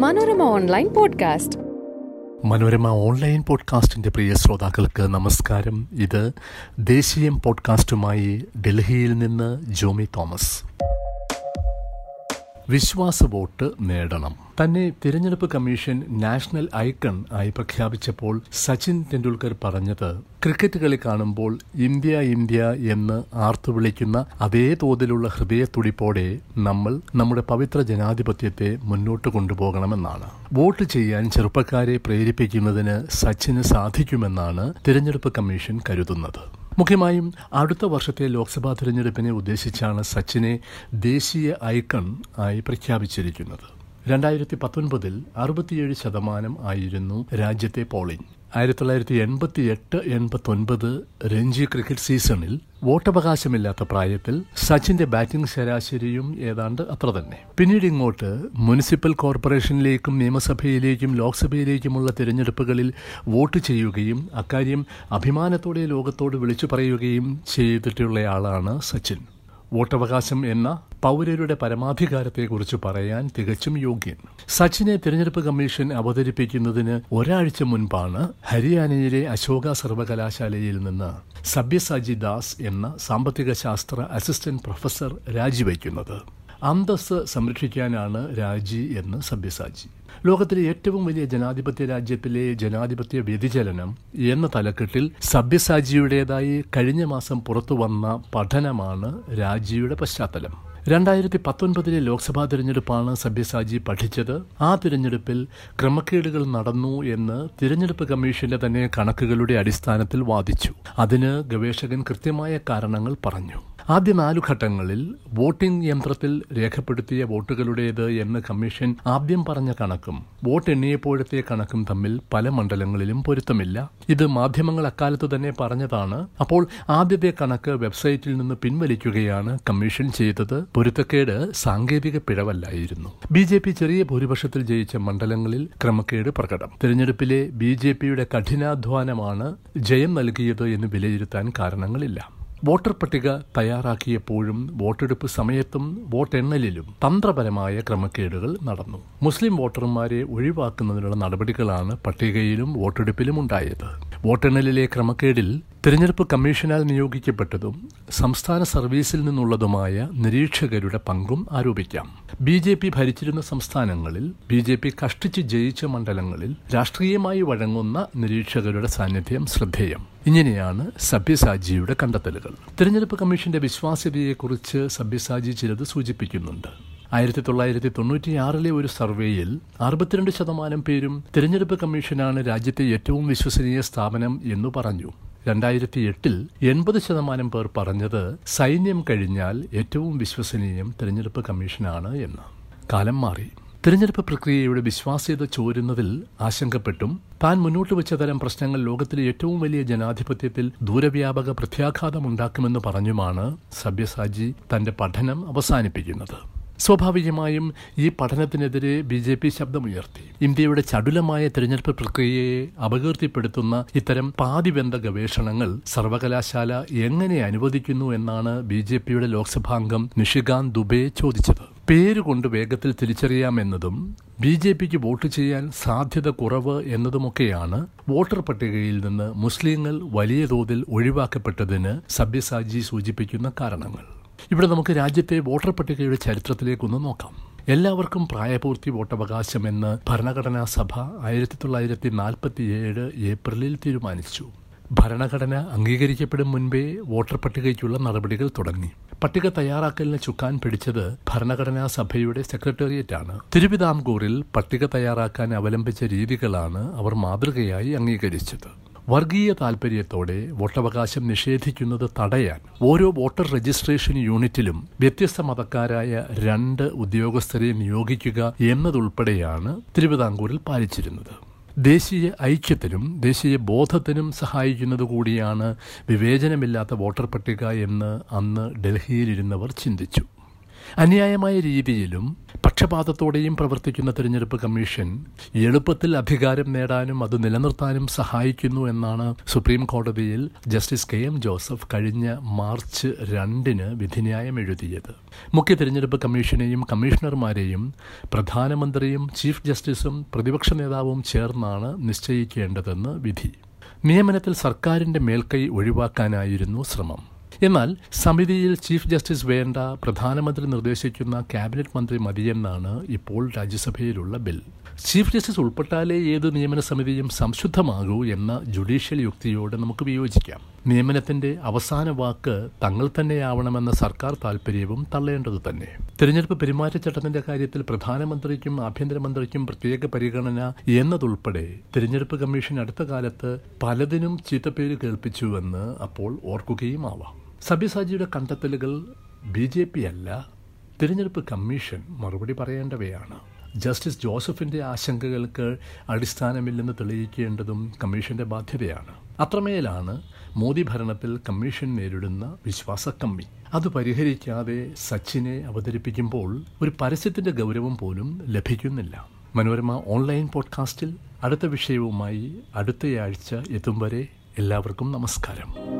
Manorama online podcast. Manorama online പോഡ്കാസ്റ്റിന്റെ പ്രിയ ശ്രോതാക്കൾക്ക് നമസ്കാരം. ഇത് ദേശീയം പോഡ്കാസ്റ്റുമായി ഡൽഹിയിൽ നിന്ന് ജോമി തോമസ്. വിശ്വാസ വോട്ട് നേടണം. തന്നെ തിരഞ്ഞെടുപ്പ് കമ്മീഷൻ നാഷണൽ ഐക്കൺ ആയി പ്രഖ്യാപിച്ചപ്പോൾ സച്ചിൻ തെണ്ടുൽക്കർ പറഞ്ഞത് ക്രിക്കറ്റ് കളി കാണുമ്പോൾ ഇന്ത്യ ഇന്ത്യ എന്ന് ആർത്തുവിളിക്കുന്ന അതേ തോതിലുള്ള ഹൃദയത്തുടിപ്പോടെ നമ്മൾ നമ്മുടെ പവിത്ര ജനാധിപത്യത്തെ മുന്നോട്ട് കൊണ്ടുപോകണമെന്നാണ്. വോട്ട് ചെയ്യാൻ ചെറുപ്പക്കാരെ പ്രേരിപ്പിക്കുന്നതിന് സച്ചിന് സാധിക്കുമെന്നാണ് തിരഞ്ഞെടുപ്പ് കമ്മീഷൻ കരുതുന്നത്. മുഖ്യമായും അടുത്ത വർഷത്തെ ലോക്സഭാ തിരഞ്ഞെടുപ്പിനെ ഉദ്ദേശിച്ചാണ് സച്ചിനെ ദേശീയ ഐക്കൺ ആയി പ്രഖ്യാപിച്ചിരിക്കുന്നത്. രണ്ടായിരത്തി പത്തൊൻപതിൽ അറുപത്തിയേഴ് ശതമാനം ആയിരുന്നു രാജ്യത്തെ പോളിംഗ് ആയിരത്തി തൊള്ളായിരത്തി എൺപത്തി എട്ട് എൺപത്തൊൻപത് രഞ്ജി ക്രിക്കറ്റ് സീസണിൽ വോട്ടവകാശമില്ലാത്ത പ്രായത്തിൽ സച്ചിന്റെ ബാറ്റിംഗ് ശരാശരിയും ഏതാണ്ട് അത്ര തന്നെ. പിന്നീട് ഇങ്ങോട്ട് മുനിസിപ്പൽ കോർപ്പറേഷനിലേക്കും നിയമസഭയിലേക്കും ലോക്സഭയിലേക്കുമുള്ള തിരഞ്ഞെടുപ്പുകളിൽ വോട്ട് ചെയ്യുകയും അക്കാര്യം അഭിമാനത്തോടെ ലോകത്തോട് വിളിച്ചു പറയുകയും ചെയ്തിട്ടുള്ളയാളാണ് സച്ചിൻ. വോട്ടവകാശം എന്ന പൗരരുടെ പരമാധികാരത്തെക്കുറിച്ച് പറയാൻ തികച്ചും യോഗ്യൻ. സച്ചിനെ തിരഞ്ഞെടുപ്പ് കമ്മീഷൻ അവതരിപ്പിക്കുന്നതിന് ഒരാഴ്ച മുൻപാണ് ഹരിയാനയിലെ അശോക സർവകലാശാലയിൽ നിന്ന് സബ്യസാജി ദാസ് എന്ന സാമ്പത്തിക ശാസ്ത്ര അസിസ്റ്റന്റ് പ്രൊഫസർ രാജിവയ്ക്കുന്നത് അന്തസ് സംരക്ഷിക്കാനാണ് രാജി എന്ന് സബ്യസാജി ലോകത്തിലെ ഏറ്റവും വലിയ ജനാധിപത്യ രാജ്യത്തിലെ ജനാധിപത്യ വ്യതിചലനം എന്ന തലക്കെട്ടിൽ സബ്യസാജിയുടേതായി കഴിഞ്ഞ മാസം പുറത്തു വന്ന പഠനമാണ് രാജിയുടെ പശ്ചാത്തലം. രണ്ടായിരത്തി പത്തൊൻപതിലെ ലോക്സഭാ തിരഞ്ഞെടുപ്പാണ് സബ്യസാജി പഠിച്ചത്. ആ തിരഞ്ഞെടുപ്പിൽ ക്രമക്കേടുകൾ നടന്നു എന്ന് തിരഞ്ഞെടുപ്പ് കമ്മീഷന്റെ തന്നെ കണക്കുകളുടെ അടിസ്ഥാനത്തിൽ വാദിച്ചു. അതിന് ഗവേഷകൻ കൃത്യമായ കാരണങ്ങൾ പറഞ്ഞു. ആദ്യ നാലു ഘട്ടങ്ങളിൽ വോട്ടിംഗ് യന്ത്രത്തിൽ രേഖപ്പെടുത്തിയ വോട്ടുകളുടേത് എന്ന് കമ്മീഷൻ ആദ്യം പറഞ്ഞ കണക്കും വോട്ട് എണ്ണിയപ്പോഴത്തെ കണക്കും തമ്മിൽ പല മണ്ഡലങ്ങളിലും പൊരുത്തമില്ല. ഇത് മാധ്യമങ്ങൾ അക്കാലത്ത് തന്നെ പറഞ്ഞതാണ്. അപ്പോൾ ആദ്യത്തെ കണക്ക് വെബ്സൈറ്റിൽ നിന്ന് പിൻവലിക്കുകയാണ് കമ്മീഷൻ ചെയ്തത്. പൊരുത്തക്കേട് സാങ്കേതിക പിഴവല്ലായിരുന്നു. ബി ജെ പി ചെറിയ ഭൂരിപക്ഷത്തിൽ ജയിച്ച മണ്ഡലങ്ങളിൽ ക്രമക്കേട് പ്രകടം. തെരഞ്ഞെടുപ്പിലെ ബി ജെ പിയുടെ കഠിനാധ്വാനമാണ് ജയം നൽകിയത് എന്ന് വിലയിരുത്താൻ കാരണങ്ങളില്ല. വോട്ടർ പട്ടിക തയ്യാറാക്കിയപ്പോഴും വോട്ടെടുപ്പ് സമയത്തും വോട്ടെണ്ണലിലും തന്ത്രപരമായ ക്രമക്കേടുകൾ നടന്നു. മുസ്ലിം വോട്ടർമാരെ ഒഴിവാക്കുന്നതിനുള്ള നടപടികളാണ് പട്ടികയിലും വോട്ടെടുപ്പിലും ഉണ്ടായത്. വോട്ടെണ്ണലിലെ ക്രമക്കേടിൽ തിരഞ്ഞെടുപ്പ് കമ്മീഷനാൽ നിയോഗിക്കപ്പെട്ടതും സംസ്ഥാന സർവീസിൽ നിന്നുള്ളതുമായ നിരീക്ഷകരുടെ പങ്കും ആരോപിക്കാം. ബി ജെ പി ഭരിച്ചിരുന്ന സംസ്ഥാനങ്ങളിൽ ബി ജെ പി കഷ്ടിച്ച് ജയിച്ച മണ്ഡലങ്ങളിൽ രാഷ്ട്രീയമായി വഴങ്ങുന്ന നിരീക്ഷകരുടെ സാന്നിധ്യം ശ്രദ്ധേയം. ഇങ്ങനെയാണ് സബ്യസാജിയുടെ കണ്ടെത്തലുകൾ. തിരഞ്ഞെടുപ്പ് കമ്മീഷന്റെ വിശ്വാസ്യതയെക്കുറിച്ച് സബ്യസാജി ചിലത് സൂചിപ്പിക്കുന്നുണ്ട്. ആയിരത്തി തൊള്ളായിരത്തി തൊണ്ണൂറ്റിയാറിലെ ഒരു സർവേയിൽ അറുപത്തിരണ്ട് ശതമാനം പേരും തിരഞ്ഞെടുപ്പ് കമ്മീഷനാണ് രാജ്യത്തെ ഏറ്റവും വിശ്വസനീയ സ്ഥാപനം എന്ന് പറഞ്ഞു. രണ്ടായിരത്തി എട്ടിൽ എൺപത് ശതമാനം പേർ പറഞ്ഞത് സൈന്യം കഴിഞ്ഞാൽ ഏറ്റവും വിശ്വസനീയം തിരഞ്ഞെടുപ്പ് കമ്മീഷനാണ് എന്ന്. കാലം മാറി. തിരഞ്ഞെടുപ്പ് പ്രക്രിയയുടെ വിശ്വാസ്യത ചോരുന്നതിൽ ആശങ്കപ്പെട്ടും താൻ മുന്നോട്ട് വെച്ച തരം പ്രശ്നങ്ങൾ ലോകത്തിലെ ഏറ്റവും വലിയ ജനാധിപത്യത്തിൽ ദൂരവ്യാപക പ്രത്യാഘാതമുണ്ടാക്കുമെന്ന് പറഞ്ഞുമാണ് സബ്യസാജി തന്റെ പഠനം അവസാനിപ്പിക്കുന്നത്. സ്വാഭാവികമായും ഈ പഠനത്തിനെതിരെ ബി ജെ പി ശബ്ദമുയർത്തി. ഇന്ത്യയുടെ ചടുലമായ തിരഞ്ഞെടുപ്പ് പ്രക്രിയയെ അപകീർത്തിപ്പെടുത്തുന്ന ഇത്തരം പാതിബന്ധ ഗവേഷണങ്ങൾ സർവകലാശാല എങ്ങനെ അനുവദിക്കുന്നു എന്നാണ് ബി ജെ പിയുടെ ലോക്സഭാംഗം നിഷികാന്ത് ദുബെ ചോദിച്ചത്. പേരുകൊണ്ട് വേഗത്തിൽ തിരിച്ചറിയാമെന്നതും ബി ജെ പിക്ക് വോട്ട് ചെയ്യാൻ സാധ്യത കുറവ് എന്നതുമൊക്കെയാണ് വോട്ടർ പട്ടികയിൽ നിന്ന് മുസ്ലിങ്ങൾ വലിയ തോതിൽ ഒഴിവാക്കപ്പെട്ടതിന് സബ്യസാജി സൂചിപ്പിക്കുന്ന കാരണങ്ങൾ. ഇവിടെ നമുക്ക് രാജ്യത്തെ വോട്ടർ പട്ടികയുടെ ചരിത്രത്തിലേക്കൊന്ന് നോക്കാം. എല്ലാവർക്കും പ്രായപൂർത്തി വോട്ടവകാശം എന്ന് ഭരണഘടനാ സഭ ആയിരത്തി തൊള്ളായിരത്തി നാൽപ്പത്തിയേഴ് ഏപ്രിലിൽ തീരുമാനിച്ചു. ഭരണഘടന അംഗീകരിക്കപ്പെടും മുൻപേ വോട്ടർ പട്ടികയ്ക്കുള്ള നടപടികൾ തുടങ്ങി. പട്ടിക തയ്യാറാക്കലിന് ചുക്കാൻ പിടിച്ചത് ഭരണഘടനാ സഭയുടെ സെക്രട്ടേറിയറ്റാണ്. തിരുവിതാംകൂറിൽ പട്ടിക തയ്യാറാക്കാൻ അവലംബിച്ച രീതികളാണ് അവർ മാതൃകയായി അംഗീകരിച്ചത്. വർഗീയ താൽപര്യത്തോടെ വോട്ടവകാശം നിഷേധിക്കുന്നത് തടയാൻ ഓരോ വോട്ടർ രജിസ്ട്രേഷൻ യൂണിറ്റിലും വ്യത്യസ്ത മതക്കാരായ രണ്ട് ഉദ്യോഗസ്ഥരെ നിയോഗിക്കുക എന്നതുൾപ്പെടെയാണ് തിരുവിതാംകൂറിൽ പാലിച്ചിരുന്നത്. ദേശീയ ഐക്യത്തിനും ദേശീയ ബോധത്തിനും സഹായിക്കുന്നത് കൂടിയാണ് വിവേചനമില്ലാത്ത വോട്ടർ പട്ടിക എന്ന് അന്ന് ഡൽഹിയിലിരുന്നവർ ചിന്തിച്ചു. അന്യായമായ രീതിയിലും പക്ഷപാതത്തോടെയും പ്രവർത്തിക്കുന്ന തിരഞ്ഞെടുപ്പ് കമ്മീഷൻ എളുപ്പത്തിൽ അധികാരം നേടാനും അത് നിലനിർത്താനും സഹായിക്കുന്നു എന്നാണ് സുപ്രീം കോടതിയിൽ ജസ്റ്റിസ് കെ എം ജോസഫ് കഴിഞ്ഞ മാർച്ച് രണ്ടിന് വിധിന്യായം എഴുതിയത്. മുഖ്യ തിരഞ്ഞെടുപ്പ് കമ്മീഷനെയും കമ്മീഷണർമാരെയും പ്രധാനമന്ത്രിയും ചീഫ് ജസ്റ്റിസും പ്രതിപക്ഷ നേതാവും ചേർന്നാണ് നിശ്ചയിക്കേണ്ടതെന്ന് വിധി. നിയമനത്തിൽ സർക്കാരിന്റെ മേൽക്കൈ ഒഴിവാക്കാനായിരുന്നു ശ്രമം. എന്നാൽ സമിതിയിൽ ചീഫ് ജസ്റ്റിസ് വേണ്ട പ്രധാനമന്ത്രി നിർദ്ദേശിക്കുന്ന ക്യാബിനറ്റ് മന്ത്രി മതിയെന്നാണ് ഇപ്പോൾ രാജ്യസഭയിലുള്ള ബിൽ. ചീഫ് ജസ്റ്റിസ് ഉൾപ്പെട്ടാലേ ഏത് നിയമന സമിതിയും സംശുദ്ധമാകൂ എന്ന ജുഡീഷ്യൽ യുക്തിയോട് നമുക്ക് വിയോജിക്കാം. നിയമനത്തിന്റെ അവസാന വാക്ക് തങ്ങൾ തന്നെയാവണമെന്ന സർക്കാർ താൽപര്യവും തള്ളേണ്ടത് തന്നെ. തിരഞ്ഞെടുപ്പ് പെരുമാറ്റച്ചട്ടത്തിന്റെ കാര്യത്തിൽ പ്രധാനമന്ത്രിക്കും ആഭ്യന്തരമന്ത്രിക്കും പ്രത്യേക പരിഗണന എന്നതുൾപ്പെടെ തിരഞ്ഞെടുപ്പ് കമ്മീഷൻ അടുത്ത കാലത്ത് പലതിനും ചീത്തപ്പേര് കേൾപ്പിച്ചുവെന്ന് അപ്പോൾ ഓർക്കുകയും ആവാം സബ്യസാജിയുടെ കണ്ടെത്തലുകൾ ബി ജെ പി അല്ല തിരഞ്ഞെടുപ്പ് കമ്മീഷൻ മറുപടി പറയേണ്ടവയാണ്. ജസ്റ്റിസ് ജോസഫിന്റെ ആശങ്കകൾക്ക് അടിസ്ഥാനമില്ലെന്ന് തെളിയിക്കേണ്ടതും കമ്മീഷന്റെ ബാധ്യതയാണ്. അത്രമേലാണ് മോദി ഭരണത്തിൽ കമ്മീഷൻ നേരിടുന്ന വിശ്വാസക്കമ്മി. അത് പരിഹരിക്കാതെ സച്ചിനെ അവതരിപ്പിക്കുമ്പോൾ ഒരു പരസ്യത്തിന്റെ ഗൗരവം പോലും ലഭിക്കുന്നില്ല. മനോരമ ഓൺലൈൻ പോഡ്കാസ്റ്റിൽ അടുത്ത വിഷയവുമായി അടുത്തയാഴ്ച എത്തും വരെ എല്ലാവർക്കും നമസ്കാരം.